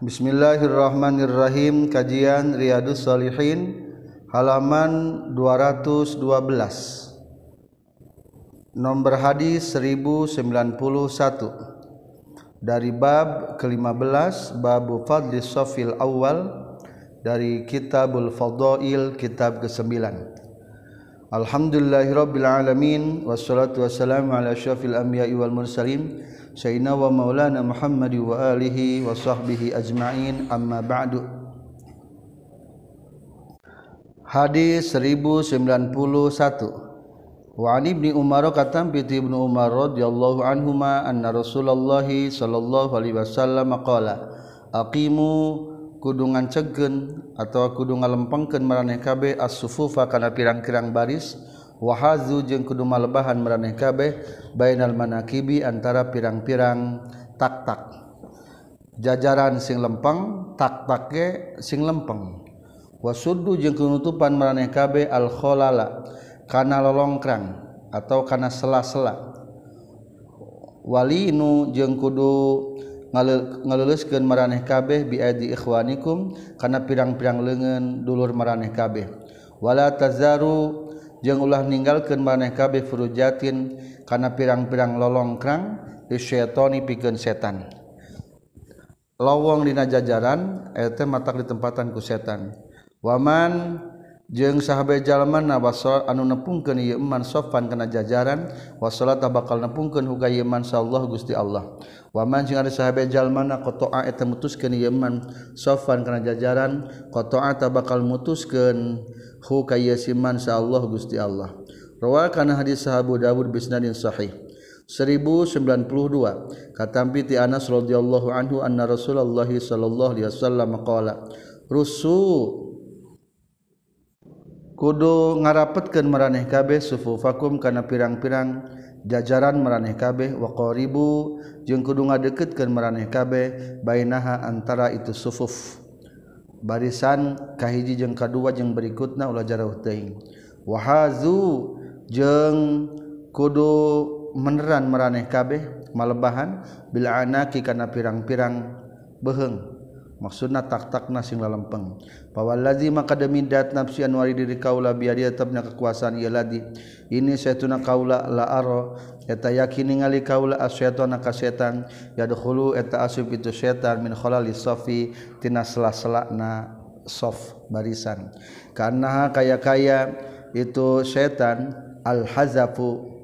Bismillahirrahmanirrahim. Kajian Riyadus Salihin halaman 212 Nomor hadis 1091 dari bab ke-15 bab Fadli Sofil Awal dari Kitabul Fadail kitab ke-9 Alhamdulillahirabbil alamin wassalatu wassalamu ala anbiya'i wal Sayyidina wa maulana Muhammad wa alihi wa sahbihi ajma'in. Amma ba'du. Hadis 1091 Wa an ibni Umar katam piti ibnu Umar radhiyallahu anhuma anna Rasulullah sallallahu alaihi wasallam qala aqimu kudungan cegen atau kudungan lempengkeun maraneh kabeh as-sufufa kana pirang-pirang baris wahazu jeung kudu malebahan meraneh kabeh bainal manakibi antara pirang-pirang tak-tak. Jajaran sing lempeng tak-tak ge sing lempeng. Wasuddu jeung kunutupan meraneh kabeh al kholala kana lolongkrang atau kana sela-sela. Walinu jeung kudu ngaluluskeun maraneh kabeh bi biadi ikhwanikum kana pirang-pirang leungeun dulur maraneh kabeh. Wala tazaru jeung ulah ninggalkeun maneh kabeh furujatin kana pirang-pirang lolongkrang lisyetoni pikeun setan. Lowong dina jajaran eta matak ditempatan ku setan. Waman jeung sahabat jalman wasol anu nepungkeun ieu iman sofan kana jajaran wasolat bakal nepungkeun huga ieu iman Allah Gusti Allah. Wa man jeung ari sahabat jalmana qata'a eta mutuskeun ieu iman sofan kana jajaran qata'a ta bakal mutuskeun hu ka ieu siman Allah Gusti Allah. Rawa kana hadis sahabu Dawud bisnadin sahih. 1092 katampi ti Anas radhiyallahu anhu anna Rasulullah sallallahu alaihi wasallam qala rusu kudu ngarapetkeun maraneh kabeh sufufakum kana pirang-pirang jajaran maraneh kabeh waqaribu jeung kudu ngadeketkeun maraneh kabeh bainaha antara itu sufuf. Barisan kahiji jeung kadua jeung berikutna ulah jarauh teuing. Wahazu jeung kudu meneran maraneh kabeh malebahan bil anaki kana pirang-pirang beheng. Maksudna tak-takna sing lalempeng. Pawaladi maka demi dat nafsi anu diri kaula biar dia tetapnya kekuasaan ieu ladi. Ini saytuna kaula la aro eta yakin ningali kaula asyatana ka setan yadkhulu eta asub itu setan min khalali safi tina sela-selana sof barisan. Karena kaya-kaya itu setan al hazafu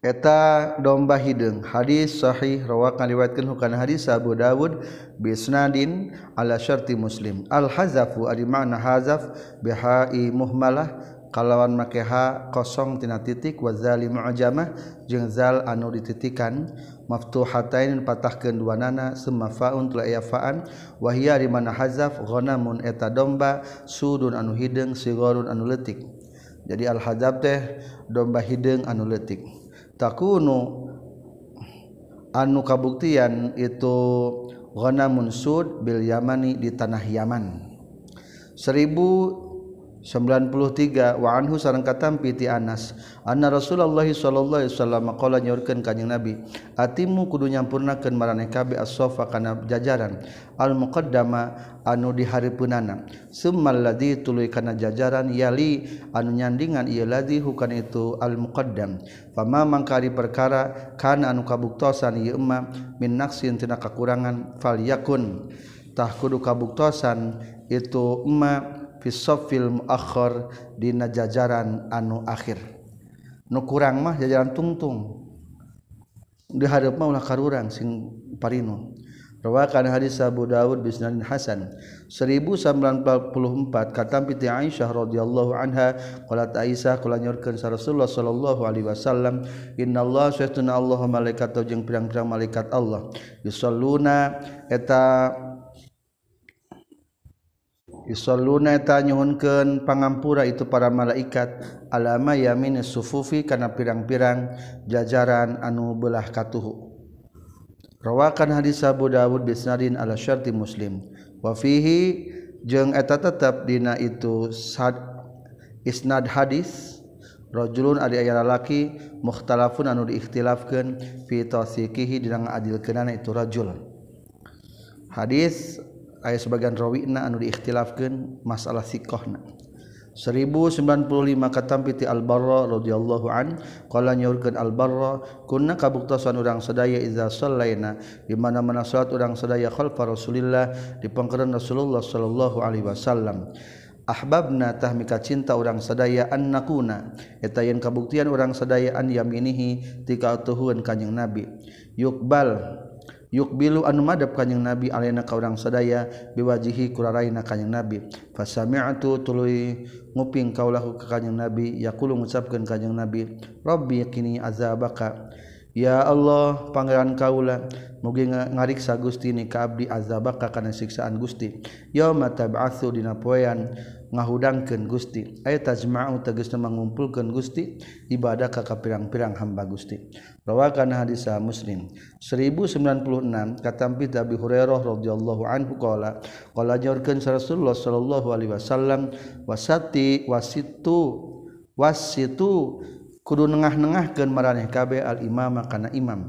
eta domba hidung hadis Shahih rawa kaliwatkan bukan hadis Abu Dawud bisnadin ala syarti muslim. Al hazafu adi makna hazaf bihai muhmalah. Kalawan make ha kosong tina titik wa zalim ajamah jeung zal anu dititikan. Maftuhatain patahkeun duanana summa faun tula aya faan. Wa hiya di mana hazaf ghanamun eta domba sudun anu hideung sigorun anu leutik. Jadi al hazaf teh domba hideung anu leutik. takunu anu kabuktian itu ghanamun sud bil yamani di tanah Yaman. Seribu 93 waanhu sarang katampiti Anas anna Rasulullah sallallahu alaihi wasallam qala nyorkeun kanjing Nabi atimu kudu nyampurnakeun maraneh kabeh as-sofa kana jajaran al muqaddama anu dihareupeunana summal ladzi tuluy kana jajaran yali anu nyandingan ieu ladzi hukan itu al muqaddam fama mangkari perkara kana anu kabuktosan ieu emma min naqsin tina kakurangan fal yakun tah kudu kabuktosan itu emma film akhor dina jajaran anu akhir. Nu kurang mah jajaran tungtung. Dihadap mah ulah karurang sing parinu rawakan hadis Abu Dawud bisnadin hasan. 1094 katam piti Aisyah radhiyallahu anha qalat Aisyah kula nyorkeun sa Rasulullah sallallahu alaihi wasallam innallaha syaituna Allah malaikatu jeung pirang-pirang malaikat Allah. Yusalluna eta Isoluna eta nyuhunkeun pangampura itu para malaikat alama yamin sufufi kana pirang-pirang jajaran anu belah katuhu. Rawakan hadis Abu Dawud bisnadin ala syarti Muslim. Wa fihi jeung eta tetep dina itu sad, isnad hadis rajulun ari aya lalaki mukhtalafun anu diikhtilafkeun fi tasikihi dina ngadilkeunana itu rajul. Hadis aya sebagian rawina anu diikhtilafkeun masalah sikohna 1095 katampiti Al-Barra radhiyallahu an qala nyaurkeun Al-Barra kunna kabuktasan urang sadaya iza sallaina di mana-mana salat urang sadaya khalfa Rasulillah di pangkeran Rasulullah sallallahu alaihi wasallam. Ahbabna tahmika cinta urang sadaya annakuna eta yen kabuktian urang sadayaan yaminihi tika atuhun kanjing Nabi. Yukbal yuk bilu anu madhab kanyang nabi alena ka urang sadaya biwajihi kuraraina kanyang nabi. Fasami'tu tuluy nguping kaulahu ka kanyang nabi yaqulu ngucapkeun kanyang nabi rabbi kini azabaka. Ya Allah pangeran kaula mugi ngariksa Gusti ni ka abdi azabaka kana siksaan Gusti. Yauma tab'atsu dina poean ngahudangkeun Gusti. Aya tajma'u tegasna mangumpulkeun Gusti ibadah ka pirang-pirang hamba Gusti. Rawakan hadis Muslim. 1096 katampi Abi Hurairah radhiyallahu anhu qala qala nyorkeun Rasulullah sallallahu alaihi wasallam wasati wasitu wasitu kudu nengah-nengahkeun maraneh kabeh al imama kana imam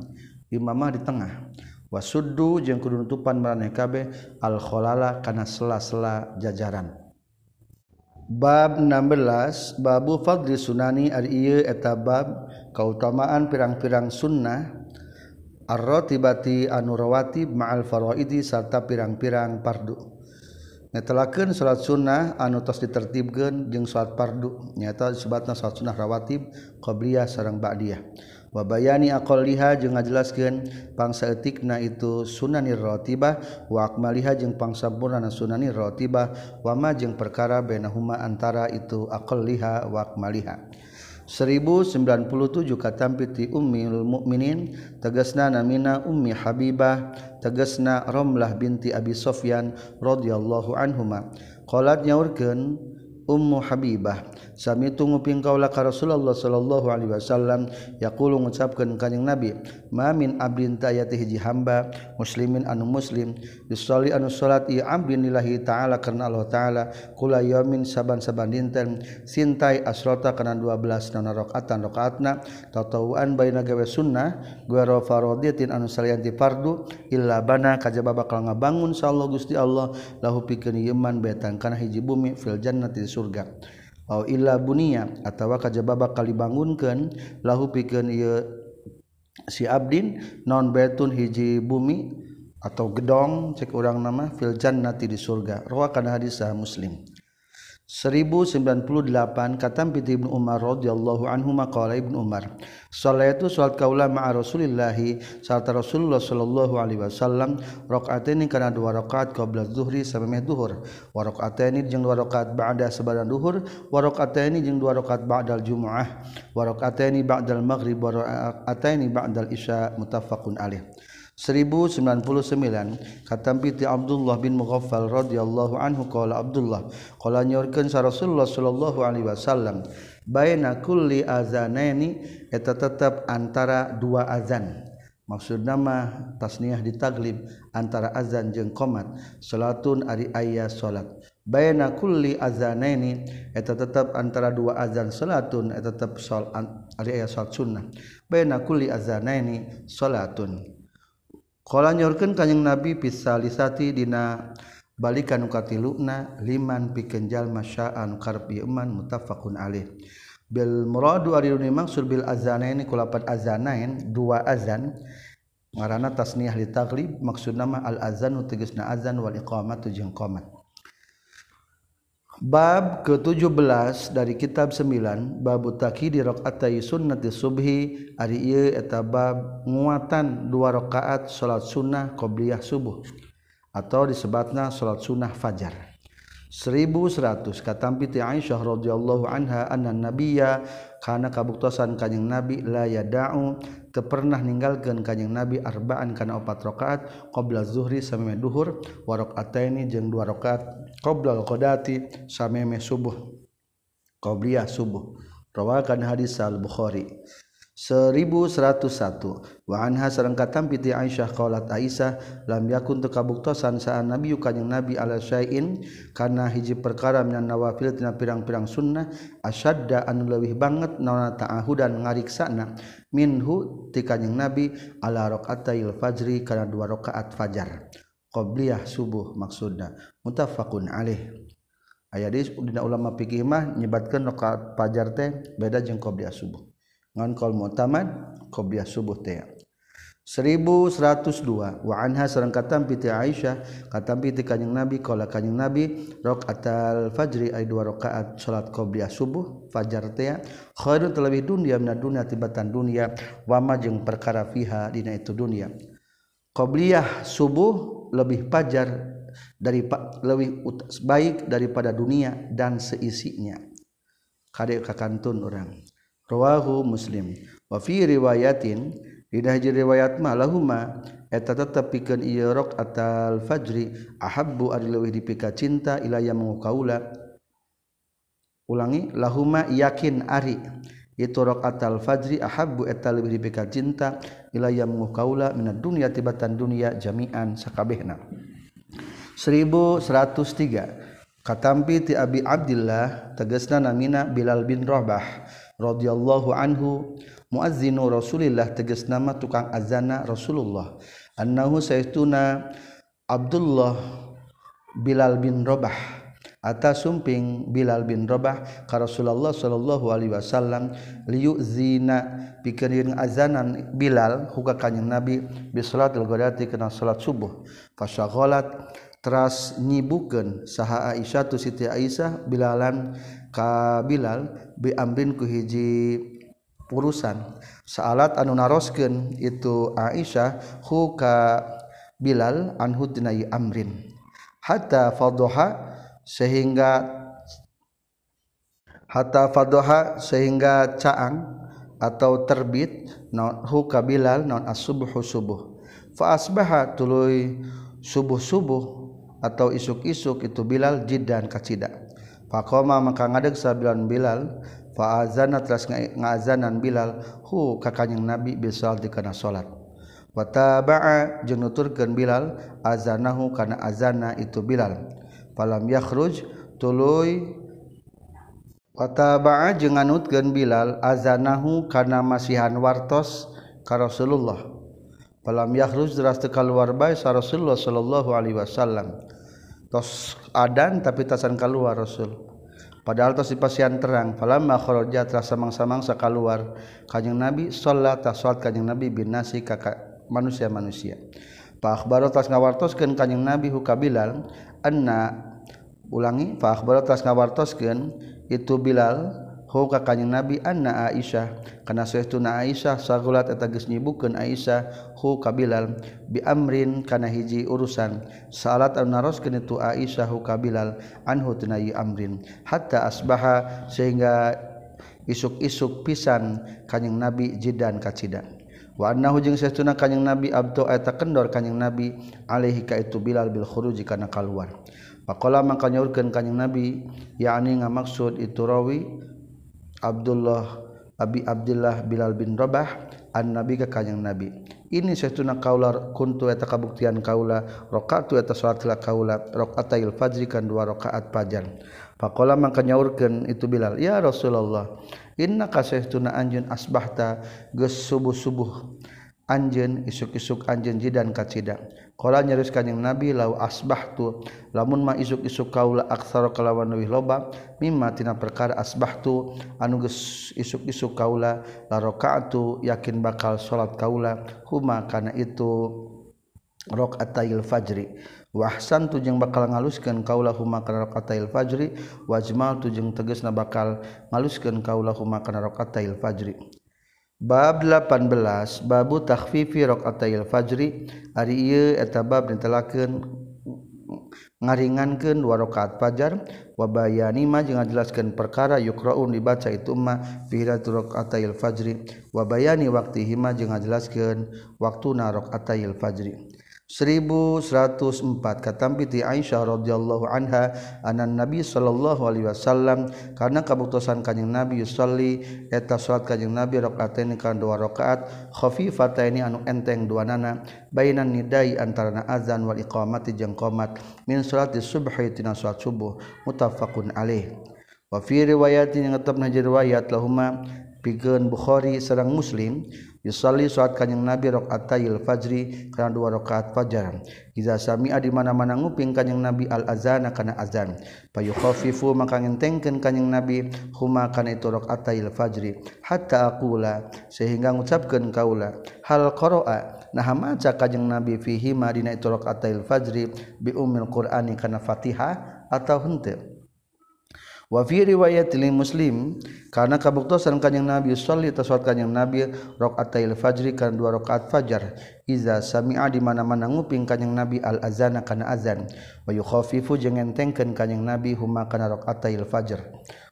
imamah di tengah. Wasuddu jeung kudu nutupan maraneh kabeh al khalala kana sela-sela jajaran. bab 16 babu Fadli Sunani Ariye etabab kautamaan pirang-pirang sunnah arrotibati anurawatib ma'al faroidi serta pirang-pirang pardu. Netelakeun salat sunnah anu tos ditertibkeun jeung salat pardu. Nyata sebatna salat sunnah rawatib qabliyah sareng ba'diyah. wabayani aqliha jeung ngajelaskeun pangsaeutikna itu sunanir ratibah wa akmaliha jeung pangsampurnana sunanir ratibah wa ma jeung perkara bainahuma antara itu aqliha wa akmaliha. 1097 katampi ti ummil mukminin tegasna namina ummi habibah tegasna romlah binti abi sofyan radhiyallahu anhuma. Qalat nyaurkeun Ummu Habibah. Sami itu nguping kaula ka Rasulullah sallallahu alaihi wasallam. Yaqulu ngucapkeun kanjing Nabi ma min abdin tayati hiji hamba muslimin anu muslim. Yusolli anu salat ieu abdin lillahi taala karena Allah taala. Kula yamin saban-saban dinten sintai asrota kana 12 nana rakaatan rakaatna. Tatawuan baina gawe sunnah gua faradiyatin anu salianti fardu illa bana kajaba bakal ngabangun sallallahu Gusti Allah. Lahu pikeun yeman betang kana hiji bumi fil jannati surga. Au illa bunia atawa kajababa kali bangunkeun lahu pikeun ieu si abdin non betun hiji bumi atau gedong cek orang nama fil jannati di surga. Rawa kana hadis muslim. 1098 kata piti Ibnu Umar radhiyallahu anhu maqala Ibnu Umar sallaitu salat kaula ma'a Rasulillah sarta Rasulullah sallallahu alaihi wasallam rakaataini kana dua rakaat qabla zuhri samemeh duhur. Wa rakaataini jeung dua rakaat ba'da sabada duhur wa rakaataini jeung dua rakaat ba'dal jumuah wa rakaataini ba'dal maghrib wa rakaataini ba'dal isya muttafaqun alaih 1099 katampiti Abdullah bin Mughaffal radhiyallahu anhu qala Abdullah qala nyorkeun sa Rasulullah sallallahu alaihi wasallam baina kulli azanaini eta tetep antara dua azan. Maksud nama tasniah ditaglib antara azan jeung qomat salatun ari aya salat. Baina kulli azanaini eta tetep antara dua azan salatun eta tetep salat ari aya salat sunnah. Baina kulli azanaini salatun Kala nyorkeun kanjing Nabi pisalisati dina balikan ukati luna liman pikenjal masya'an karpi iman mutafakun alih. Bil muradu aridun maksud bil azanain kulapat azanain dua azan ngarana tasniyah li taglib maksud nama al azan tegasna azan wal iqamatu jeung qamat. Bab ke-17 dari kitab 9 babu taqidi rakaat sunnati subhi. Ari ieu eta bab nguatan dua rakaat salat sunnah qabliyah subuh atau disebutna salat sunnah fajar. 1100 katampi ti Aisyah radhiyallahu anha anna nabiyya kana kabuktosan kanjing nabi la yada'u pernah ninggalkeun kanjing nabi arbaan kana opat rakaat qabla zuhri sameme duhur wa warokataini jeung dua rakaat qabla qodati sameme subuh qabliyah subuh. Rawakan hadis al bukhari 1101 waanha serengkatan tampiti Aisyah kaulat Aisyah lam yakun tekabuktosan saat Nabi yukanyang Nabi ala syai'in karena hiji perkara yang nawafil tina pirang-pirang sunnah asyadda anu lebih banget nona naona ta'ahudan ngariksana. Minhu tikanyang Nabi ala raqatail fajri karena dua rakaat fajar. Qobliyah subuh maksudna. Muttafaqun alaih. Aya di ulama fikih mah nyebatkeun rakaat fajar teh beda jeung qobliyah subuh. Ngan qaul mu'tamad qobliyah subuh teh. 1102 wa anha sareng katam piti Aisyah katam piti kanjing Nabi qala kanjing Nabi rakaatal fajri ay dua rakaat salat qobliyah subuh fajar teh. Khairun terlebih dunia minad dunya tibatan dunia. Wa ma jeung perkara fiha dina itu dunia. Qobliyah subuh lebih pajar dari lebih baik daripada dunia dan seisinya. Kadek kakantun orang rawahu muslim. Wa fi riwayatin dina hiji riwayat ma lahuma eta tetep pikeun ieu rok atal fajri ahabbu ari leuwih dipika cinta ila yamu kaula. Ulangi lahuma yakin ari itu rakatal fajri ahabbu eta leuwih dipika cinta ila yamu kaula minad dunya tibatan dunya jami'an sakabehna. 1103 katampi ti abi abdillah tegasna namina bilal bin rabah. radhiyallahu anhu muazzinu Rasulillah tegas nama tukang azana Rasulullah. Annahu saytuna Abdullah Bilal bin Rabah atas sumping Bilal bin Rabah ka Rasulullah sallallahu alaihi wasallam liyuzina pikeun azanan Bilal huka kanjing Nabi bi salatil ghadati kana salat subuh. Fasaghalat teras nyibukeun saha Aisyah tu Siti Aisyah bilalan ka Bilal bi amrin ku hiji urusan. Salat anu naroskeun itu Aisyah huka Bilal anhu amrin. Hatta fadhaha sehingga hatta fadhaha sehingga caang atau terbit naon huka Bilal naon as-subuh subuh. Fa asbaha tuluy subuh-subuh atau isuk-isuk itu Bilal jiddan kacida pakoma maka ngadeg sabilan Bilal faazana teras ngazanan Bilal hu kakanyang Nabi bisal dikana salat wa taba'a jeung nuturkeun Bilal azanahu kana azana itu Bilal. Falam yakhruj tuluy. Wa taba'a jeung nganutkeun Bilal azanahu kana masihan wartos ka Rasulullah. Falam yakhruj teras teu kaluar bae sa Rasulullah sallallahu alaihi wasallam. tos adan tapi tasan keluar Rasul. Padahal tos dipasian terang. Falamma kharaja terasa mangsa-mangsa keluar kanjeng Nabi sholat tasawat kanjeng Nabi bin nasi kakak manusia-manusia. Fa akhbaro tas ngawartoskeun kanjeng Nabi huka Bilal anna ulangi fa akhbaro tas ngawartoskeun itu Bilal ho ka kanyang nabi anna Aisyah. Kana saestuna Aisyah sagulat eta geus nyibukeun Aisyah hu ka Bilal bi amrin kana hiji urusan. Salat anu naroskeun itu Aisyah hu ka Bilal anhu tina amrin. Hatta asbaha sehingga isuk-isuk pisan kanyang nabi jidan kacidan Wanahu jeung seuna kanyang nabi Abdo eta kendor kanyang nabi Alehi ka itu Bilal Bilkhuruji kana kaluar. Pakola maka nyaurkeun kanyang nabi, yakni ngamaksud itu rawi Abdullah Abi Abdullah Bilal bin Rabah an Nabi ka kanjing Nabi. Ini saytuna kaula kuntu eta kabuktian kaula rakaatu eta salatila kaula rakaatil fajri kan dua rakaat fajar. Faqala mangka nyaurkeun itu Bilal ya Rasulullah inna ka saytuna anjeun asbahta geus subuh-subuh anjen isuk-isuk anjen jidan kacidang Kala nyaris kanjing Nabi lau asbah tu lamun ma isuk-isuk kaula aksara kalawan leuwih loba mimma tina perkara asbah tu anu geus isuk-isuk kaula la rakaatu yakin bakal salat kaula huma kana itu rakaatayil fajri. Wahsan tujeng bakal ngaluskan kaulah huma kana rakaatayil fajri wajmal tujeng tegesna bakal ngaluskan kaulah huma kana rakaatayil fajri. bab 18 babu takfifi rakaatail fajri ari ieu eta bab ditelakeun ngaringankeun dua rakaat fajar. Wa bayani ma jeung ngajelaskeun perkara yukraun dibaca itu ma fi rakaatail fajri wa bayani waqtihi ma jeung ngajelaskeun waktuna rakaatail fajri 1104 katampiti Aisyah radhiyallahu anha anan Nabi sallallahu alaihi wasallam karena kabuktosan kanjing Nabi yusalli eta salat kanjing Nabi rakaatain kan dua rakaat khafifataini anu enteng dua nana bainan nidai antara azan wal iqamati jeung qomat min salati subhi tina salat subuh. Muttafaqun alaih. Wa fi riwayatin yang tetap najir riwayat lahuma pikeun Bukhari sareng Muslim Yusalli salat kanjing Nabi rakaatayil fajri kana dua rakaat fajar. Iza sami'a di mana-mana nguping kanjing Nabi al azana kana azan. Payu khafifu maka ngentengkeun kanjing Nabi huma kana itu rakaatayil fajri hatta aqula sehingga ngucapkeun kaula hal qara'a nah maca kanjing Nabi fihi ma dina itu rakaatayil fajri bi ummil qur'ani kana Fatihah atau henteu. wafi riwayat li muslim karena kabuktosan kanyang nabi usolli tasawat kanyang nabi rokatail fajri kan dua rokaat fajar. Iza sami'a di mana mana nguping kanyang nabi al azana kana azan. Wa yukhafifu jeung entengkeun kanyang nabi huma kana rokatail fajr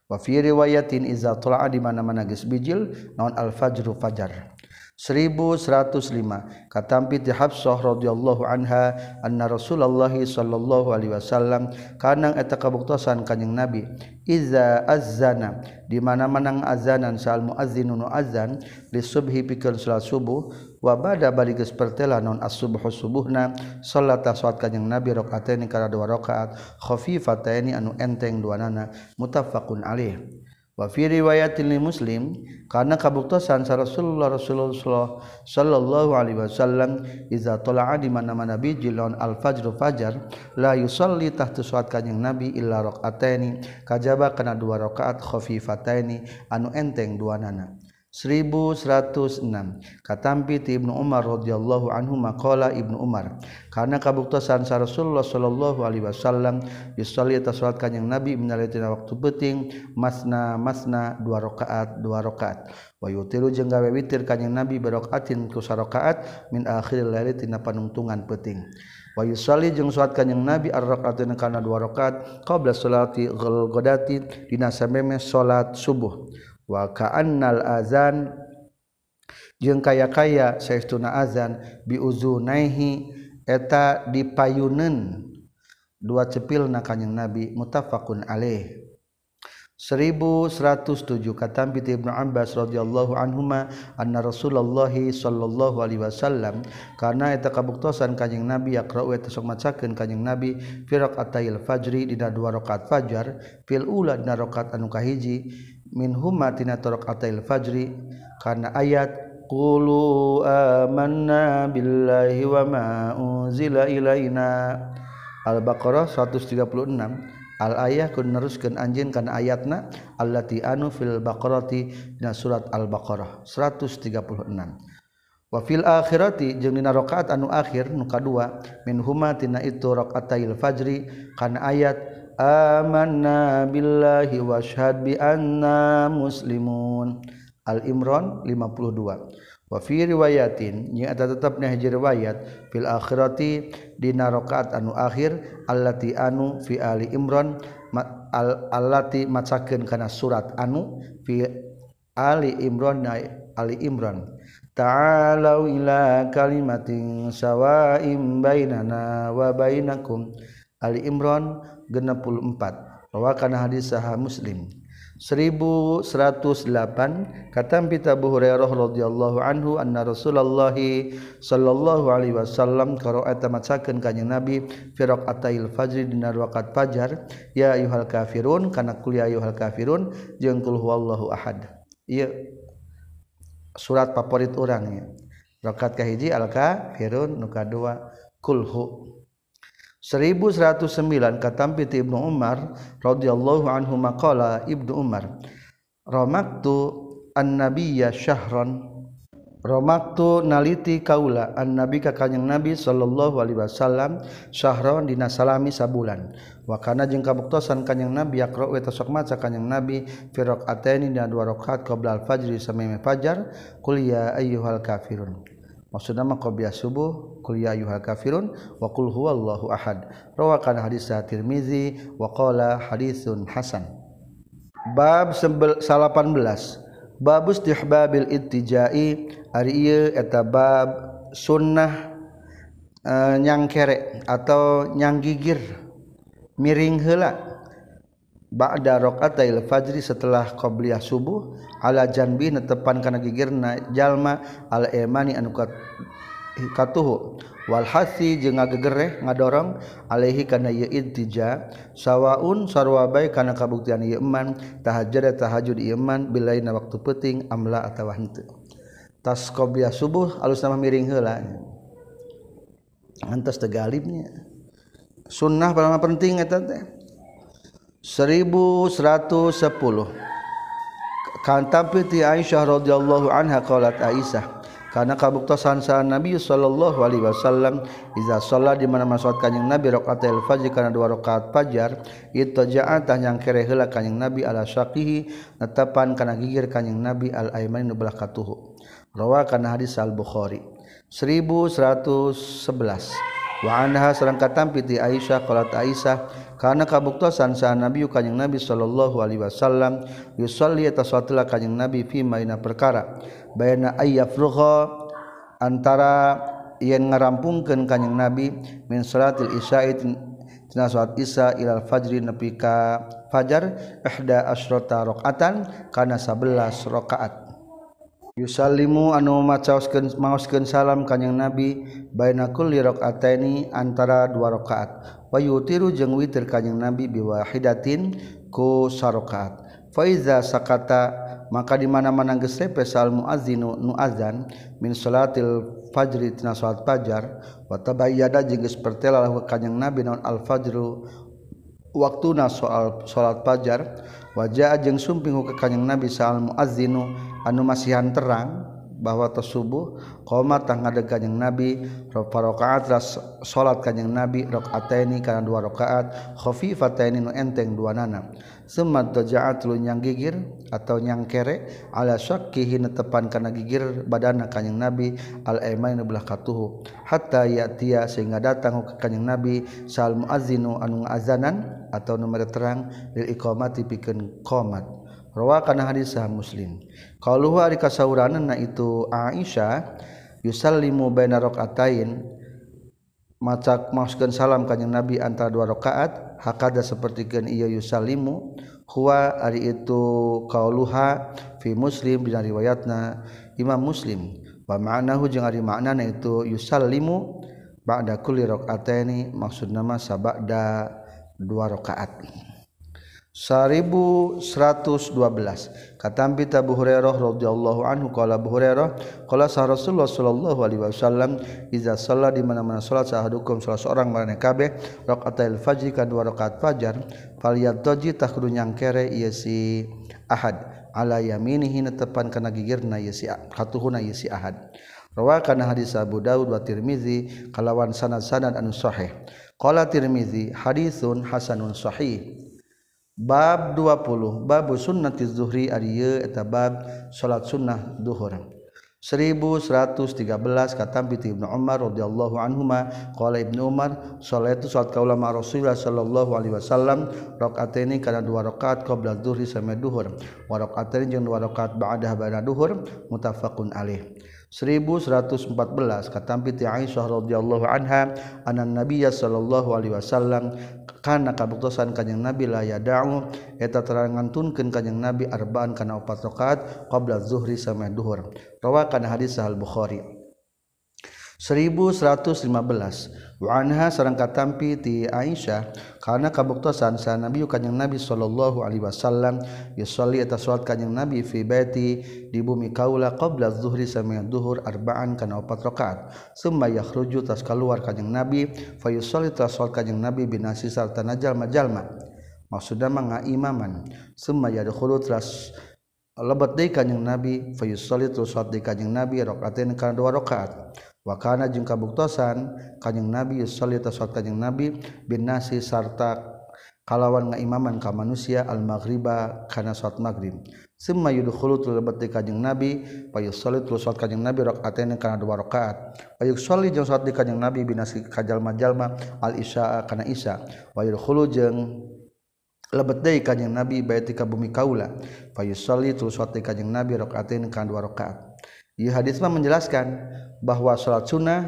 wa fi riwayatin iza tala'a di mana mana geus bijil naon al fajru fajar. 1105 katampi ti Hafsah radhiyallahu anha anna Rasulullah sallallahu alaihi wasallam kanang eta kabuktosan kanjing Nabi iza azzana. Di mana-mana azanan sal muazzinu nu azan li subhi pikeun salat subuh wa bada bari geus pertela non as-subh subuhna salat salat kanjing Nabi rakaataini kana dua rakaat khafifataini anu enteng duanana muttafaqun alaih wafi riwayat li muslim karena kabuktosan sa Rasulullah Rasulullah sallallahu alaihi wasallam iza tala'a di mana-mana bijilon al fajr fajar la yusalli tahta suat kanjing nabi illa raqataini kajaba kana dua rakaat khafifataini anu enteng dua nana. 1106 katampi ti Ibnu Umar radhiyallahu anhu maqala Ibnu Umar karena kabuktasan sa Rasulullah sallallahu alaihi wasallam yusalli ta salat kanjing Nabi minalaitina waktu penting masna masna dua rakaat dua rakaat. Wa yutiru jeung gawe witir kanjing Nabi barokaatin ku sarakaat min akhiril laili tina panungtungan penting wa yusalli jeung salat kanjing Nabi ar-rakaatin kana dua rakaat qabla salati ghadati dina sameme salat subuh. wakaannal azan jeung kaya-kaya saestuna azan biuzunaihi eta dipayuneun dua cepil na kanjing nabi mutafaqun alaih. 1107 kata Ibnu Abbas radhiyallahu anhuma anna Rasulullah sallallahu alaihi wasallam karena eta kabuktosan kanjing Nabi yaqra'u eta sok macakeun kanjing Nabi fi raqatail fajri dina dua rakaat fajar fil ula dina rakaat anu kahiji min huma tina torok atail fajri karena ayat qulu amanna billahi wa ma unzila ilaina. Al-baqarah 136 al ayah kun neruskeun anjeun kana ayatna allati anu fil baqarati dina surat al-baqarah 136 wa fil akhirati jeung dina rakaat anu akhir nu kadua min huma tina itu rakaatil fajri kana ayat amanna billahi washhad bi anna muslimun. Al Imran 52 wa fi riwayatin nya ada tetep nya hiji riwayat fil akhirati dina rakaat anu akhir allati anu fi ali imran al allati macakeun kana surat anu fi ali imran na ali imran. Ta'alu ila kalimatin sawaim bainana wa bainakum. Ali imran 64 bahwa karena hadis sah muslim. 1108 kata Abu Hurairah radhiyallahu anhu anna Rasulullah sallallahu alaihi wasallam qira'ata macakeun ka Nabi fi raqatil fajr dina rakaat fajar ya ayyuhal kafirun kana kul ya ayyuhal kafirun jeung kul huwallahu ahad. Ieu surat favorit urang ya rakaat kahiji al kafirun nu kadua kulhu 1109 katampi ti Ibnu Umar radhiyallahu anhu maqala Ibnu Umar Ramaktu annabiyya syahran. Ramaktu naliti kaula annabi ka kanjeng Nabi sallallahu alaihi wasallam syahron dina salami sabulan. Wa kana jeung kabuktosan kanjeng Nabi yaqra wa tasok maca kanjeng Nabi fi raqataini dina dua rakaat qabla al-fajri sameme fajar qul ya ayyuhal kafirun. Maksud nama qobiah subuh kul ya ayyuhal kafirun wa qul huwallahu ahad. Rawakan hadis Tirmizi wa qala hadisun hasan. Bab 18 bab istihbabil ittijai. Ari ieu eta bab sunnah e, nyangkere atau nyanggigir miring heula ba'da raqatail fajri setelah qabliyah subuh ala janbi netepan kana gigirna jalma al emani anu katuhu. Wal hasi jeung ngagegereh ngadorong alaihi kana ieu intija sawaun sarwa bae kana kabuktian ieu eman tahajjud tahajud ieu eman bilaina waktu peuting amla atawa henteu tas qobliyah subuh alus nama miring heula. Antas tegalibnya sunnah paling penting eta teh 1110 kan tapi ti Aisyah radhiyallahu anha qalat Aisyah karena kabuktasan sah Nabi Shallallahu Alaihi Wasallam Iza salat di mana masuk kanyang Nabi rakaat fajr karena dua rakaat fajar itu ja'atah yang kere heula kanyang Nabi ala syaqihi netapan kana gigir kanyang Nabi al aiman nu belah katuhu. Rawa kana hadis al Bukhari 1111 Waanha serang katampi ti Aisyah qalat Aisyah karena kabuktasan sah nabi kanyang nabi sallallahu alaihi wasallam yusalli tasatila kanyang nabi fi maina perkara. Bayana ayyafruha antara yen ngarampungkeun kanyang nabi min salatil isya'i tina salat isya ilal fajri nepi ka fajar ihda asyrata rakaatan kana 11 rakaat Yusallimu anu macaoskeun maoskeun salam kanjing Nabi baina kulli raqataini antara dua rakaat. Wa yutiru jeung witir kanjing Nabi biwahidatin ku sarakaat. Fa iza sakata maka di mana-mana geus repe sal muazzinu nu azan min salatil fajri tina salat fajar wa tabayyada jeung geus pertela lahu kanjing Nabi naon al fajru waktuna soal salat fajar wajah ajeng sumping ke kanyang Nabi Sal muazzinu anu masihan terang bahwa tos subuh koma tang ada kanyang Nabi rakaat ras salat kanyang Nabi rakaataini kana dua rakaat khafifataini nu enteng dua nana. Summa tajaat lu nyang gigir atau nyang kere ala syakkihi netepan kana gigir badana kanjing Nabi al aiman belah katuhu. Hatta ya'tiya sehingga datang ka kanjing Nabi sal muazzinu anu azanan atau nomor terang lil iqamati pikeun qomat. Rawa kana hadis sah Muslim. Qaluhu ari kasauranan na itu Aisyah yusallimu baina raqatain macak masukkan salam kanyang Nabi antara dua rakaat hakada sepertikeun ieu yusalimu huwa ari itu qauluha fi muslim dina riwayatna Imam Muslim. Wa ma'nahu jeung ari maknana itu yusallimu ba'da kulli rakaataini maksudna mah sabada dua rakaat. 1112 katambi Abu Hurairah radhiyallahu anhu qala Abu Hurairah qala sa Rasulullah sallallahu alaihi wasallam iza shalla di mana-mana salat sahadukum salah seorang marane kabeh raqaatil fajri ka dua rakaat fajar falyataji takhru nyangkere ieu si ahad. Ala yaminihi netepan kana gigirna ieu si hatuhuna ieu si ahad. Rawakan hadis Abu Daud wa Tirmizi kalawan sanad-sanad anu sahih. Qala Tirmizi haditsun hasanun sahih. bab 20 babu sunnati zuhri ari eta bab salat sunnah duhur 1113 kata piti Ibnu Umar radhiyallahu anhuma qala Ibnu Umar salatu salat kaula ma Rasulullah sallallahu alaihi wasallam rakaataini kana dua rakaat qabla zuhri sama duhur. Wa rakaataini jeung dua rakaat ba'da ba'da duhur muttafaqun alaih. 1114 kata piti Aisyah radhiyallahu anha anan Nabiya sallallahu alaihi wasallam kana kabuktosan kanjing Nabi la yada'u. Eta terangantunkeun kanjing Nabi arba'an kana opat rakaat qabla zuhri samai duhur. Rawakan hadis sahal Bukhari 1115 wa anha sareng katampi ti Aisyah karena kabuktosan sa Nabi kanjing Nabi sallallahu alaihi wasallam yusolli eta salat kanjing Nabi fi baiti di bumi kaula qabla zuhri sami duhur arba'an kana opat rakaat. Summa yakhruju tas keluar kanjing Nabi fa yusolli tas salat kanjing Nabi binasi sarta najal majalma maksudna mah imaman. Summa yadkhulu tas lebat deui kanjing Nabi fa yusolli tas salat deui kanjing Nabi rakaatain kana dua rakaat wakana jeung kabuktosan kanjeng nabi yusolli tasawat kanjeng nabi bin nasi sarta kalawan ngaimaman ka manusia al maghriba kana salat maghrib. Summa yudkhulu tulbat di kanjeng nabi fa yusolli tul salat kanjeng nabi rakaatain kana dua rakaat. Wa yusolli jeung salat di kanjeng nabi binasi kajalma-jalma al isya kana isya. Wa yudkhulu jeung lebet deui kanjeng nabi baiti ka bumi kaula. Fa yusolli tul salat di kanjeng nabi rakaatain kana dua rakaat. Ieu hadis mah menjelaskan bahwa salat sunnah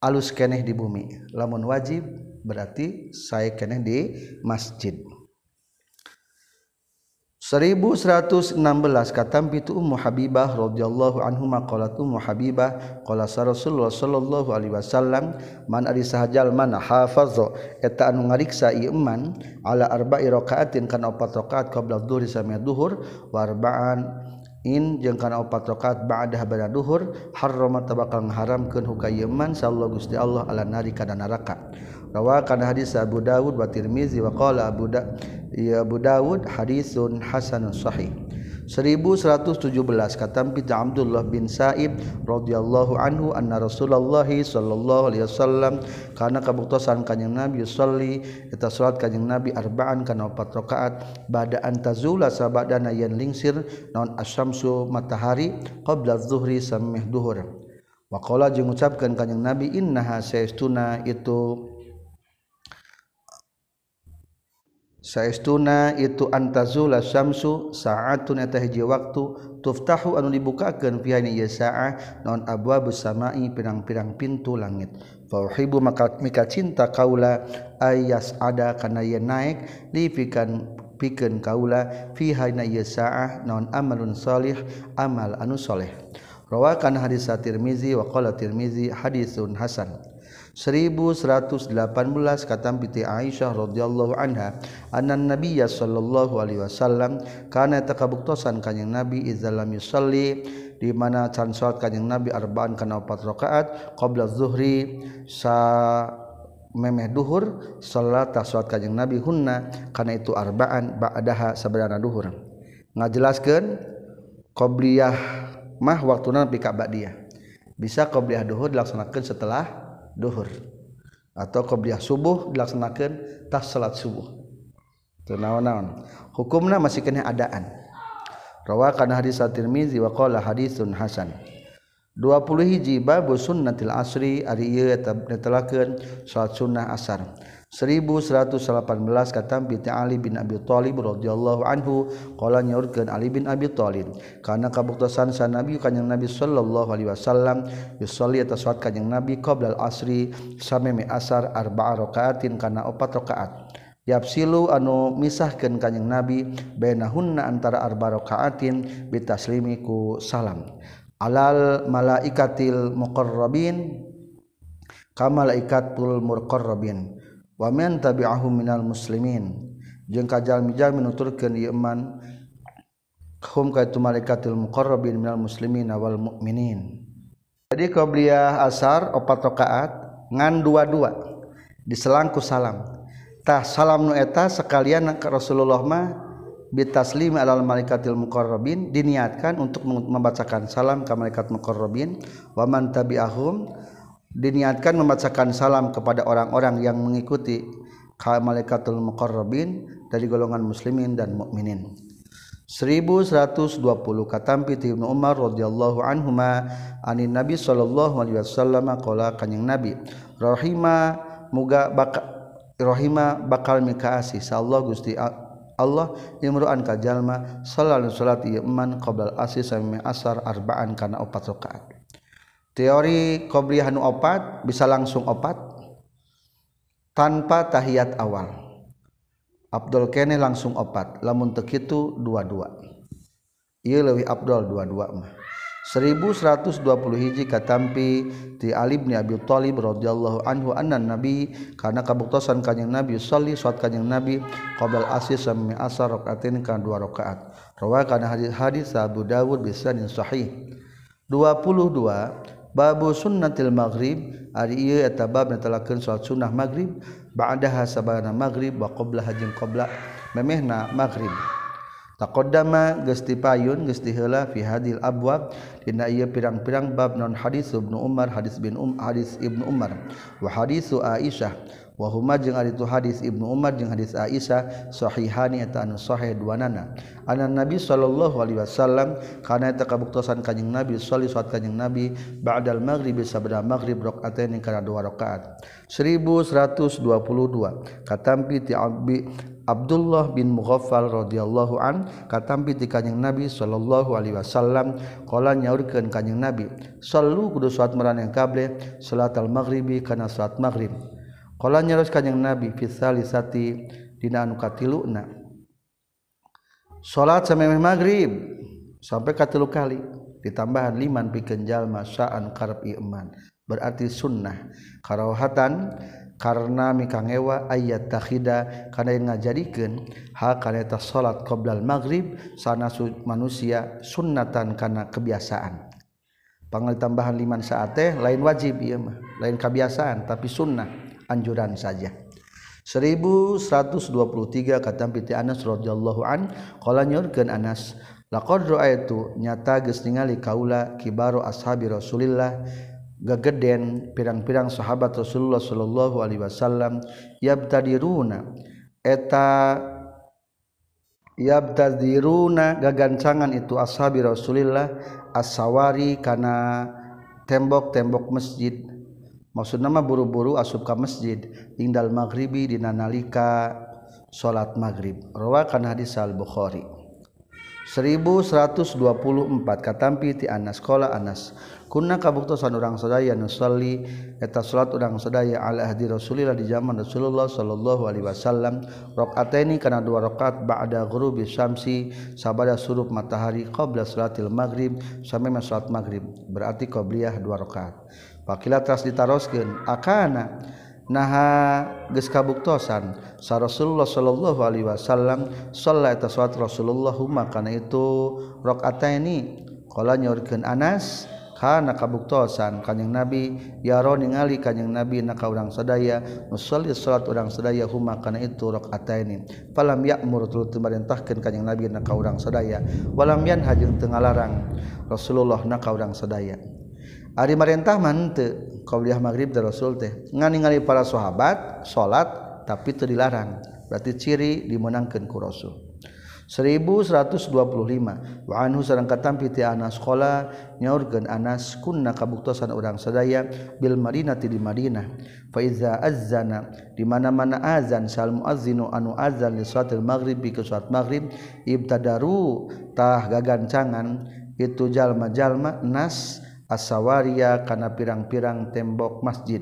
alus keneh di bumi. Lamun wajib berarti saya keneh di masjid. 1116 katam pitu Ummu Habibah radhiyallahu anhu maqalat Ummu Habibah qala Rasulullah sallallahu alaihi wasallam man ari sahajal man hafaza. Eta anu ngariksa ieu ala arba'i rakaatin kana opat rakaat qabla dhuhri samia duhur wa arba'an in jeung kana opat rakaat ba'dah bada duhur harrama tabakal haramkeun hukayeman sallallahu gusti Allah ala nari kana neraka rawa kana hadis Abu Dawud wa Tirmizi wa qala Abu da ya Abu Dawud hadisun hasanun sahih. 1117 kata Pita Abdullah bin Saib radhiyallahu anhu anna Rasulullah sallallahu alaihi wasallam kana kabuktosan kanjing Nabi salli eta salat kanjing Nabi arba'an kana opat rakaat bada antazula sabadana yen lingsir naon asyamsu matahari qabla zuhri samih duhur. Wakola jeung ucapkan kanjeng Nabi innaha saestuna itu saestuna itu antazula syamsu sa'atun eta hiji waktu tuftahu anu dibukakeun fi hadhihi sa'ah non abwaab samai pirang-pirang pintu langit. Fa uhibbu maka mika cinta kaula ayas ada kana ye naik li fikan pikeun kaula fi hadhihi sa'ah non amalun salih amal anu saleh rawakan hadis at-Tirmizi wa qala Tirmizi hadisun hasan. 1118 katampiti Aisyah rodhiyallahu anha anan nabiyya sallallahu alaihi wasallam kana takabuktosan kanjing nabi izallam yusalli di mana can salat kanjing nabi arba'an kana opat rakaat qabla zuhri sa memeh duhur salat salat kanjing nabi hunna kana itu arba'an ba'daha sabadana duhur. Ngajelaskeun qabliyah mah waktuna pika ba'diyah bisa qabliyah duhur dilaksanakan setelah duhur. Atau qobliyah subuh dilaksanakan tah salat subuh. Teu naon-naon. Hukumna masih kena adaan. Rawa kana hadis at-Tirmizi wa qala haditsun hasan. 20 hiji babu sunnatil asri ari ieu netelakeun salat sunnah asar. 1118 kata bi Ali bin Abi Thalib radhiyallahu anhu qala nyaurkeun Ali bin Abi Thalib kana kabuktosan sa Nabi kanjing Nabi sallallahu alaihi wasallam yusolli atas salat kanjing Nabi qabla al-asri sameme asar arba'a rakaatin kana opat rakaat. Yapsilu anu misahkeun kanjing Nabi bainahunna antara arba rakaatin bitaslimi ku salam. Alal malaikatil muqarrabin kama malaikatul muqarrabin wamen tabi'ahu minal muslimin. Jeung kajalmi-jalmi nuturkeun ieu iman hum ka itu malaikatul muqarrabin minal muslimin wal mu'minin. Jadi qabliyah asar opat rakaat ngan dua-dua diselangku salam. Tah salam nu eta sekalian ke Rasulullah mah bitaslim alal malaikatil muqarrabin diniatkan untuk membacakan salam ke malaikat muqarrabin. Wa man tabi'ahum diniatkan membacakan salam kepada orang-orang yang mengikuti malaikatul muqarrabin dari golongan muslimin dan mukminin. 1120 katampi Ibnu Umar radhiyallahu anhuma anin Nabi sallallahu alaihi wasallam qala kanjing Nabi rahima muga bakal rahima bakal mikaasi sallallahu Gusti Allah imru'an ka jalma sallallahu salat ieu man qabla asri sami asar arba'an kana opat rakaat teori qobliyah nu opat bisa langsung opat tanpa tahiyat awal. Abdul kene langsung opat lamun teu kitu dua-dua. Ieu leuwih Abdul dua-dua mah. 1120 hiji katampi ti Ali bin Abi Thalib radhiyallahu anhu anna nabi karena kabuktosan kanjing nabi sholli salat kanjing nabi qabla asr sami asar rakaatin kan dua rakaat. Rawakan hadis hadis Abu Dawud bisanin sahih. 22 babu sunnatil maghrib. Ari ieu eta bab netelakeun salat sunnah maghrib. Ba'daha sabana maghrib wa qabla hajin qabla. Memehna maghrib. Taqaddama geus dipayun geus diheula fi hadil abwab. Dina ieu pirang-pirang bab non hadis Ibnu Umar hadis bin Um hadis Ibnu Umar. Wa hadisu Aisyah. Wahuma jeung ari itu hadis Ibnu Umar jeung hadis Aisyah sahihani eta anu sahih duanana. Anan Nabi sallallahu alaihi wasallam kana eta kabuktosan kanjing Nabi salli salat kanjing Nabi ba'dal maghrib sabda maghrib rakaatain kana dua rakaat. 1122 katampi ti Abdullah bin Mughaffal radhiyallahu an katampi ti kanjing Nabi sallallahu alaihi wasallam qala nyaurkeun kanjing Nabi sallu kudu salat maraneh kable salat al maghribi kana salat maghrib Kala nyaros kanjing Nabi fisalisati dina anu katiluna. Salat sampai magrib sampai katilu kali ditambahan liman pikeun jalma sa'an karep iman. Berarti sunnah karaohatan karena mikangewa ayat takhida karena yang ngajadikan hal kana salat qoblal maghrib sana manusia sunnatan karena kebiasaan. panggil tambahan liman saat teh lain wajib iya mah, lain kebiasaan tapi sunnah. anjuran saja. 1123 kata piti Anas radhiyallahu an qala nyurkeun Anas laqad raaitu nyata geus ningali kaula kibaru ashabi Rasulillah gageden pirang-pirang sahabat Rasulullah sallallahu alaihi wasallam yabtadiruna eta yabtadiruna gagancangan itu ashabi Rasulillah as-sawari kana tembok-tembok masjid. Maksud nama buru-buru asup ke masjid. Tinggal maghribi di nalika salat maghrib. Rawakan hadis al Bukhari 1124 katampi ti Anas sekolah Anas. Kunna kabuktosan orang sadaya nusalli eta salat orang sadaya ala ahdi Rasulillah di zaman Rasulullah sallallahu alaihi wasallam. Rakaataini kana dua rakaat ba'da ghurubi syamsi sabada surup matahari qabla salatil maghrib sampai salat maghrib. Berarti qabliyah dua rakaat pakila teras ditaroskeun akana? Naha geus kabuktosan sa Rasulullah sallallahu alaihi wasallam salat eta salat Rasulullah huma kana itu rakaataini qala nyorkeun Anas kana kabuktosan kanjing Nabi yaro ningali kanjing Nabi naka urang sadaya nusalli salat urang sadaya huma kana itu rakaataini falam ya'mur tuluy marintahkeun kanjing Nabi naka urang sadaya. Walam yanha jeung teu ngalarang Rasulullah naka urang sadaya Ari marintah mante qabliyah maghrib da Rasul teh. Nganingali para sahabat salat tapi teu dilarang. Berarti ciri dimenangkeun ku Rasul. 1125 wa anhu sareng katampi ti Anas qala nyaurkeun Anas kunna kabuktosan urang sadaya bil Madinati di Madinah. Fa iza azzana di mana-mana azan sal muazzinu anu azan li salatil maghrib ke salat maghrib ibtadaru tah gagancangan itu jalma-jalma nas asawaria kana pirang-pirang tembok masjid.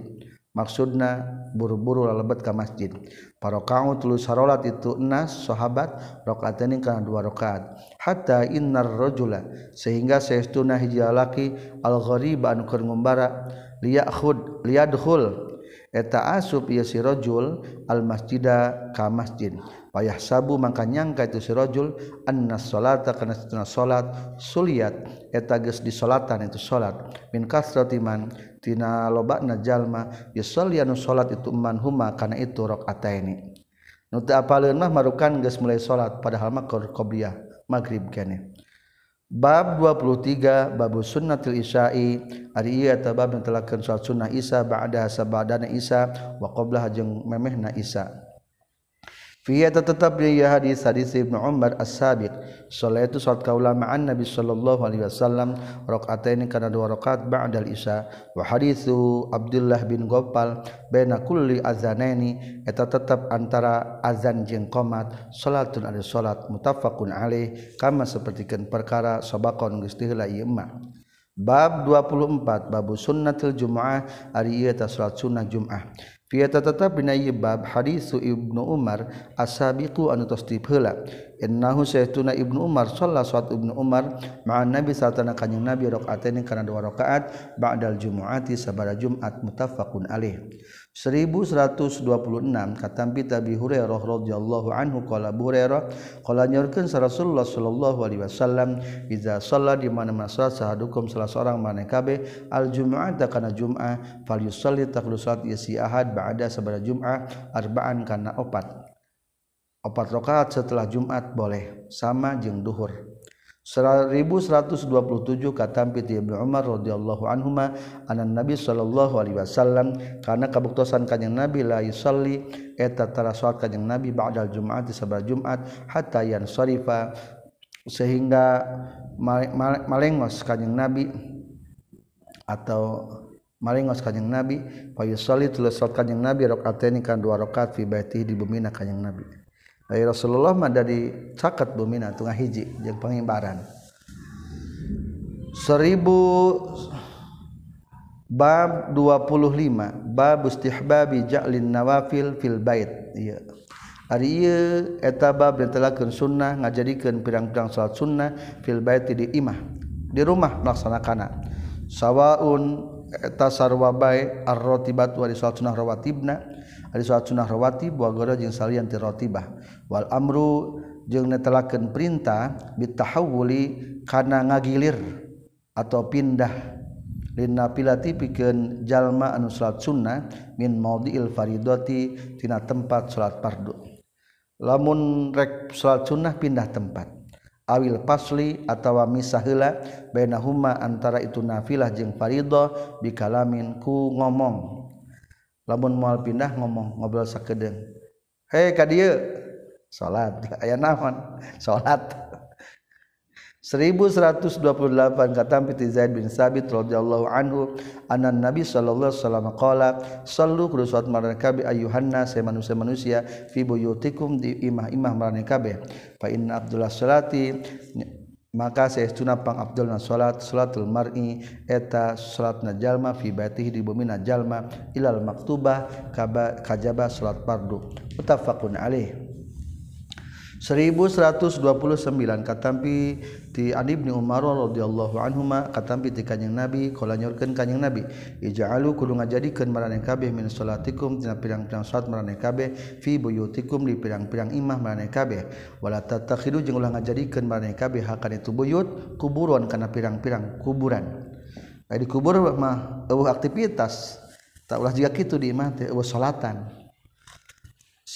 Maksudna buru-buru lalebet ka masjid. Para kau tulu harolat itu enas sahabat rokaat ini karena dua rakaat. Hatta innar rajula sehingga saestuna hiji lalaki al gharib anu keur ngumbara liyakhud liyadkhul. Eta asup ieu si rajul al masjida ka masjid. payah sabu maka nyangka itu sirojul anna salata kana satuna salat suliat. Eta geus disolatan itu salat. Min kasrati man tina lobana jalma yusolli anu salat itu man huma kana itu rakaataini. Nu teu apaleun mah marukan geus mulai salat padahal mah qobliyah magrib kene. Bab 23 babu sunnatil isya'i. Ari ieu eta bab yang telakeun salat sunnah isya ba'da sabadana isya wa qablaha jeung memehna isya. Fiya tetapnya ya hadis hadis Ibnu Umar As-Sabiq. Salat itu salat kaulamaan Nabi sallallahu alaihi wasallam rakaataini kana dua rakaat ba'dal isya wa haditsu Abdullah bin Gopal baina kulli azanaini eta tetap antara azan jeung qomat salatun ada salat muttafaqun alaih kama sapertikeun perkara sabaqon geus tihla ieu mah. Bab 24 babu sunnatil Jumaah ari ieu ta salat sunnah Jumaah. Fiata tetap bina bab hadisu Ibnu Umar asabiqu anu tos diheula. Innahu saytuna Ibnu Umar sholat salat Ibnu Umar ma'an Nabi satana kanjing Nabi rakaataini kana dua rakaat ba'dal jumu'ati sabara Jumat muttafaqun alaih. 1126 katampi Abi Hurairah radhiyallahu anhu qala Abu Hurairah qala nyorkeun Rasulullah sallallahu alaihi wasallam iza shalla di mana masal sahadukum salah seorang mana kabeh al jum'ata kana jum'ah fal yusalli taqlu salat isi ahad ba'da sabada jum'ah arba'an kana opat. Opat rakaat setelah Jumat boleh sama jeung duhur. 1127 katampi ti Ibnu Umar radhiyallahu anhuma anan Nabi sallallahu alaihi wasallam karena kabuktosan kanjing Nabi la yusalli eta tara salat kanjing Nabi ba'dal Jumat sabar Jumat hatta yan sarifa sehingga malengos kanjing Nabi atau malengos kanjing Nabi fa yusalli tulis salat kanjing Nabi rakaataini kan dua rakaat fi baitihi di bumina kanjing Nabi Rasulullah mah dari caket bumina tengah hiji jeung pengimbaran seribu bab 25 bab istihbabi ja'lin nawafil fil bait. Iya. Ari ieu eta bab ditelakeun sunnah ngajadikeun pirang-pirang salat sunnah fil bait di imah di rumah melaksanakanna. Sawaun eta sarwa bae ar-ratibat wa salat sunnah rawatibna. Ada salat sunnah rawati buah goro jeung salian ti rotibah Wal amru jeung netelakeun perintah bitahawuli kana ngagilir atau pindah. Lina pilati pikeun jalma anu salat sunnah min maudhi'il faridati tina tempat salat fardu. Lamun rek salat sunnah pindah tempat. Awil pasli atawa misahila bainahuma antara itu nafilah jeung faridah bikalamin ku ngomong. Lamun moal pindah ngomong ngobrol sakedeng hei ka dieu. Salat aya naon? Salat 1128 kata piti Zaid bin Sabit radhiyallahu anhu anna Nabi sallallahu alaihi wasallam qala sallu kudu salat marane kabeh ayyuhanna saya manusia-manusia fi buyutikum di imah-imah marane kabeh. Fa inna abdullah salati maka saestuna pang abdulna salat salatul mar'i eta salatna jalma fi baitihi di bumi jalma ilal maktubah kajaba salat fardu muttafaqun alaih 1129 katampi ti Adibni Umar radhiyallahu anhuma katampi ti kanjing Nabi kala nyorkeun kanjing Nabi ija'alu kudu ngajadikeun maraneh kabeh min salatikum dina pirang-pirang salat maraneh kabeh fi buyutikum di pirang-pirang imah maraneh kabeh wala tatakhidu jeung ulah ngajadikeun maraneh kabeh hakan itu buyut kuburan kana pirang-pirang kuburan. Kayak di kubur mah eueuh aktivitas tak ulah juga kitu di imah teh eueuh salatan.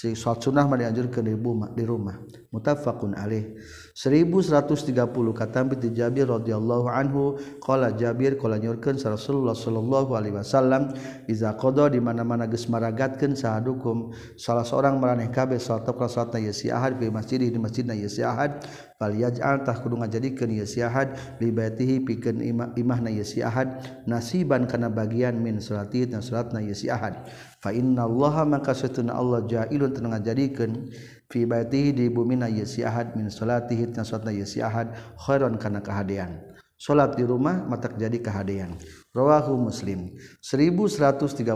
si salat sunnah mah dianjurkeun di rumah di rumah. Muttafaqun alaih. 1130 katampi ti Jabir radhiyallahu anhu qala Jabir qala nyurkeun Rasulullah sallallahu alaihi wasallam iza qada di mana-mana geus maragatkeun sahadukum salah seorang maraneh kabeh salat salatna ya si ahad fi masjid di masjidna ya si ahad. Fal yaj'al tah kudu ngajadikeun ya si ahad. Li baitihi pikeun imah imahna si ahad. Nasiban kana bagian min salati dan salatna ya si ahad. Fa innallaha maka satuna Allah ja'ilun teu ngajadikeun fi baitihi di bumina ya si ahad min salatihi tan salatna ya si ahad khairan kana kahadean salat di rumah mata jadi kahadean rawahu muslim. 1131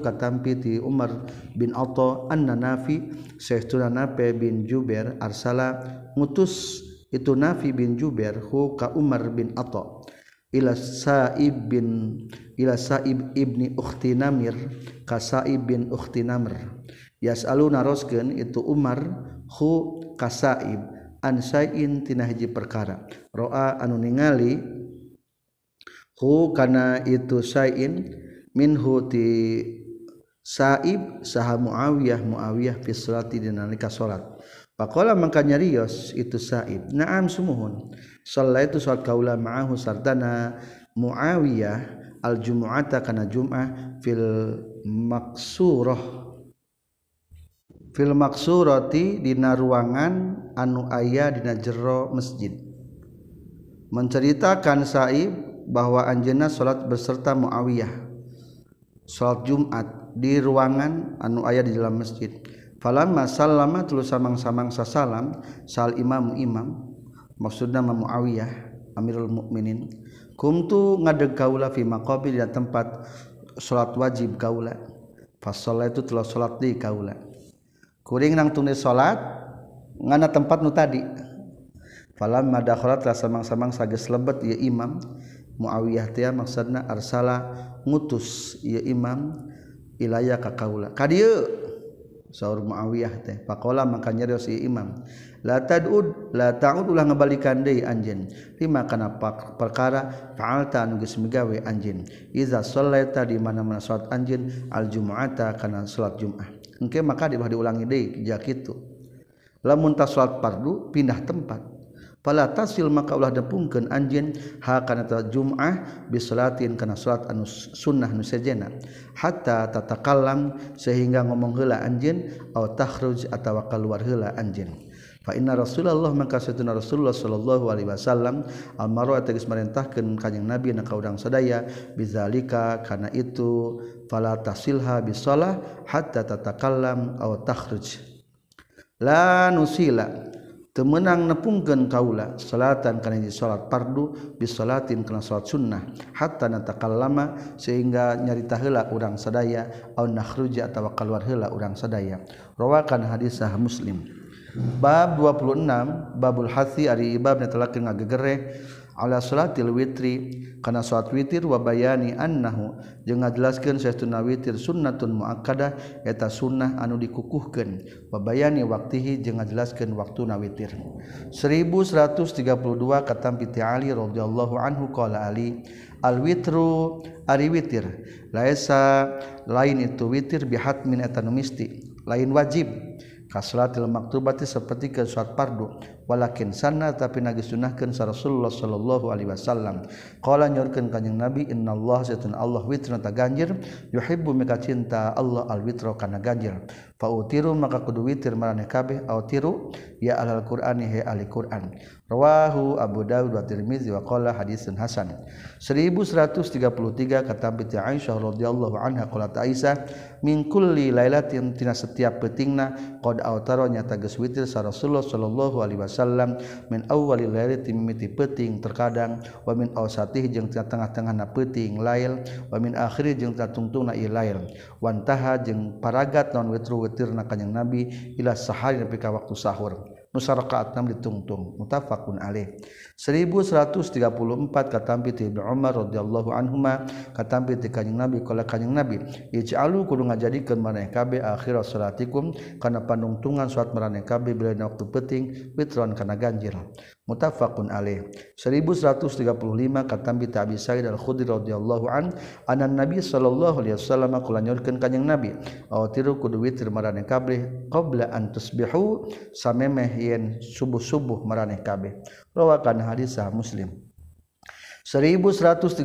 katampi ti Umar bin Atha anna Nafi saytuna Nafi bin Jubair arsala ngutus itu Nafi bin Jubair hu ka Umar bin Atha ila Sa'ib bin ila Sa'ib ibni Ukhti Namir ka Sa'ib bin Ukhti Namr yasalu naroskeun itu Umar hu kasaib an sayin tina hiji perkara roa anu ningali hu kana itu sayin minhu ti saib saha Muawiyah Muawiyah fi salati dina nalika salat Pakola maka nyarios itu Saib. Naam sumuhun. Sallaitu salat kaula ma'ahu sartana Muawiyah al-jumu'ata kana Jum'ah fil maksurah fil maksurati dina ruangan anu aya dina jero masjid. Menceritakan Sa'ib bahwa anjeunna salat beserta Muawiyah. Salat Jumat di ruangan anu aya di dalam masjid. Falamma sallama tulu samang-samang sasalam sal imam imam maksudnya Muawiyah Amirul Mukminin kumtu ngadeg kaula fi maqabil tempat salat wajib kaula. Pas salat itu telah salat di kaula kuring nang tunis salat ngana tempat nu tadi. Falam madakhalat la samang-samang sages lebet ya imam. Muawiyah teh maksudna arsala ngutus ya imam ilaya ka kaula. Ka dieu saur Muawiyah teh. Faqala maka nyarios ieu imam. La tadud la ta'ud ulah ngabalikan deui anjeun. Lima kana perkara fa'alta anu geus migawe anjeun. Iza shallaita di mana-mana salat anjeun al jumu'ata kana salat jumat engke maka dibah diulangi deui ja kitu. Lamun tas salat fardu pindah tempat. Pala tasil maka ulah depungkeun anjeun ha kana ta jum'ah bi salatin kana salat anu sunnah nu sejena. Hatta tatakallam sehingga ngomong heula anjeun au takhruj atawa keluar heula anjeun. Fa inna Rasulullah maka satuna Rasulullah sallallahu alaihi wasallam amara tegas marintahkeun kanjing Nabi na ka urang sadaya bizalika kana itu fala tasilha bisalah hatta tatakallam aw takhruj. La nusila temenang nepungkeun kaula salatan kana hiji salat fardu bisalatin kana salat sunnah hatta natakallama sehingga nyarita heula urang sadaya aw nakhruja atawa kaluar heula urang sadaya. Rawakan hadis sah muslim. Bab 26 babul hasi ari ibab netelakeun ngagegereh ala salatil witri kana salat witir wa bayani annahu jeung ngajelaskeun saestuna witir sunnatun muakkadah eta sunnah anu dikukuhkeun. Wa bayani waqtihi jeung ngajelaskeun waktuna witir. 1132 kata piti Ali radhiyallahu anhu qala Ali al witru ari witir laisa lain itu witir bihatmin eta nu misti lain wajib kasratil maktubati seperti ke suat pardu walakin sana tapi nagi sunahkan sa Rasulullah sallallahu alaihi wasallam. Qala nyorkeun kanjing nabi innallaha satun Allah witra ta ganjir. Yuhibbu mika cinta Allah al witra kana ganjir. Fa utiru maka kudu witir maraneh kabeh au tiru ya alal qur'ani he al qur'an. Rawahu Abu Dawud wa Tirmizi wa qala hadisun hasan. 1133 kata Binti Aisyah radhiyallahu anha qalat Aisyah min kulli lailatin tina setiap petingna qad autaro nyata geus witir sa Rasulullah sallallahu alaihi wasallam wasallam min awwalil laili timiti peting terkadang wa min awsatih jeung tengah-tengahna peting lail wa min akhiri jeung tatungtungna ilail wantaha jeung paragat non witru witirna kanjing nabi ila sahari nepi ka waktu sahur. rakaat 6 ditungtung. Mutafakun alaih. 1134 katampi ti Ibnu Umar radhiyallahu anhuma katampi ti kanjing Nabi kala kanjing Nabi. Ij'alu kudu ngajadikeun maneh kabeh akhir salatikum kana panungtungan salat maraneh kabeh bila waktu penting witron kana ganjil. muttafaqun alaih. 1135 kata bi Abi Sa'id Al-Khudri radhiyallahu an anan Nabi sallallahu alaihi wasallam kula nyorkeun kanjing Nabi. Aw tiru kudu witir maraneh kabeh qabla an tusbihu samemeh yen subuh-subuh maraneh kabeh. Rawakan hadis Muslim. 1136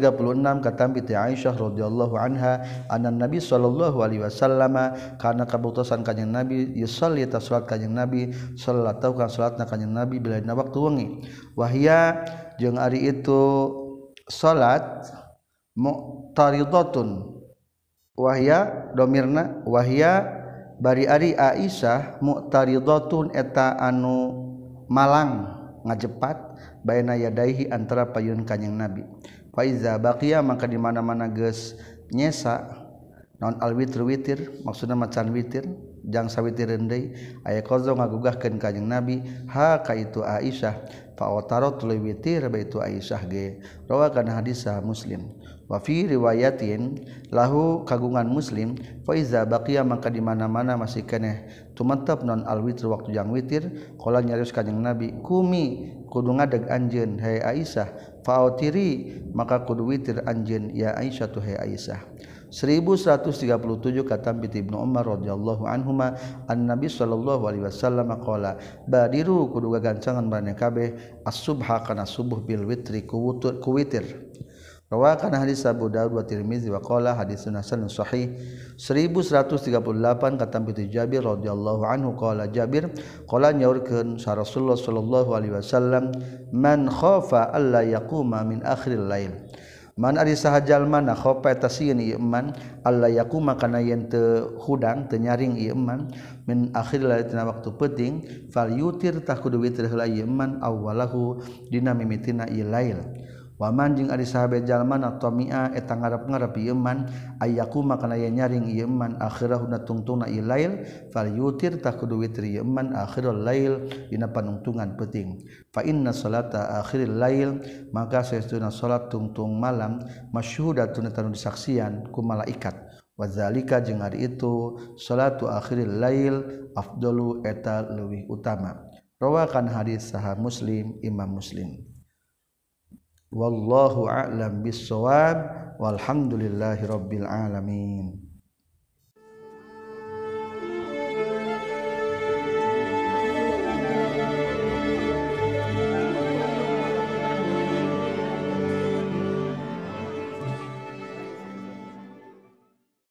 katambi ti Aisyah radhiyallahu anha anan Nabi sallallahu alaihi wasallam kana kabutusan kanjing Nabi yusalli ta salat kanjing Nabi salat tau kan salatna kanjing Nabi bila dina waktu wengi. Wahia jeung ari itu salat muqtaridatun. Wahia domirna wahia bari ari Aisyah muqtaridatun eta anu malang ngajepat. Baina yadaihi antara payun kanyang Nabi. Faiza baqiya maka di mana-mana geus nyesa non alwitru witir maksudna macan witir jang sawitir deui aya qozo ngagugahkeun ka jeung Nabi ha ka itu Aisyah. Fa otarot tuluy witir baitu Aisyah ge. Rawa kana hadis sah Muslim. Wa fi riwayatin lahu kagungan Muslim fa iza baqiya maka di mana-mana masih keneh tumetep non alwitru waktu jang witir qala nyarius ka jeung Nabi kumi kudu ngadeg anjeun hai Aisyah faotiri maka kudu witir anjeun ya Aisyah tu hai Aisyah. 1137 kata Biti Ibnu Umar radhiyallahu anhuma an Nabi sallallahu alaihi wasallam qala badiru kudu gagancangan barane kabeh as-subha kana subuh bil witri ku witir Rawakan hadis Abu Dawud wa Tirmizi wa qala hadisun hasanun sahih 1138 kata Piti Jabir radhiyallahu anhu qala Jabir qala nyaurkeun sa Rasulullah sallallahu alaihi wasallam man khafa alla yaquma min akhiril lail. Man ari sahajal mana khofa tasieun ieu man alla yaquma kana yen teu hudang teu nyaring ieu man min akhiril lail tina waktu peuting fal yutir tah kudu witir heula ieu man awalahu dina mimitina ieu lail. wamanjing ari sahabat jalmana tomia eta ngarep ngarep yeman ayaku makana ya nyaring yeman akhirah na tungtungna ilail fal yutir tak kudu witri yeman akhirul lail dina panungtungan penting fa inna salata akhiril lail maka saestuna salat tungtung malam masyhudatun tanu disaksian ku malaikat. Wazalika jeung ari itu salatu akhiril lail afdalu eta leuwih utama. Rawakan hadis sahah muslim imam muslim. wallahu a'lam bissawab walhamdulillahi rabbil alamin.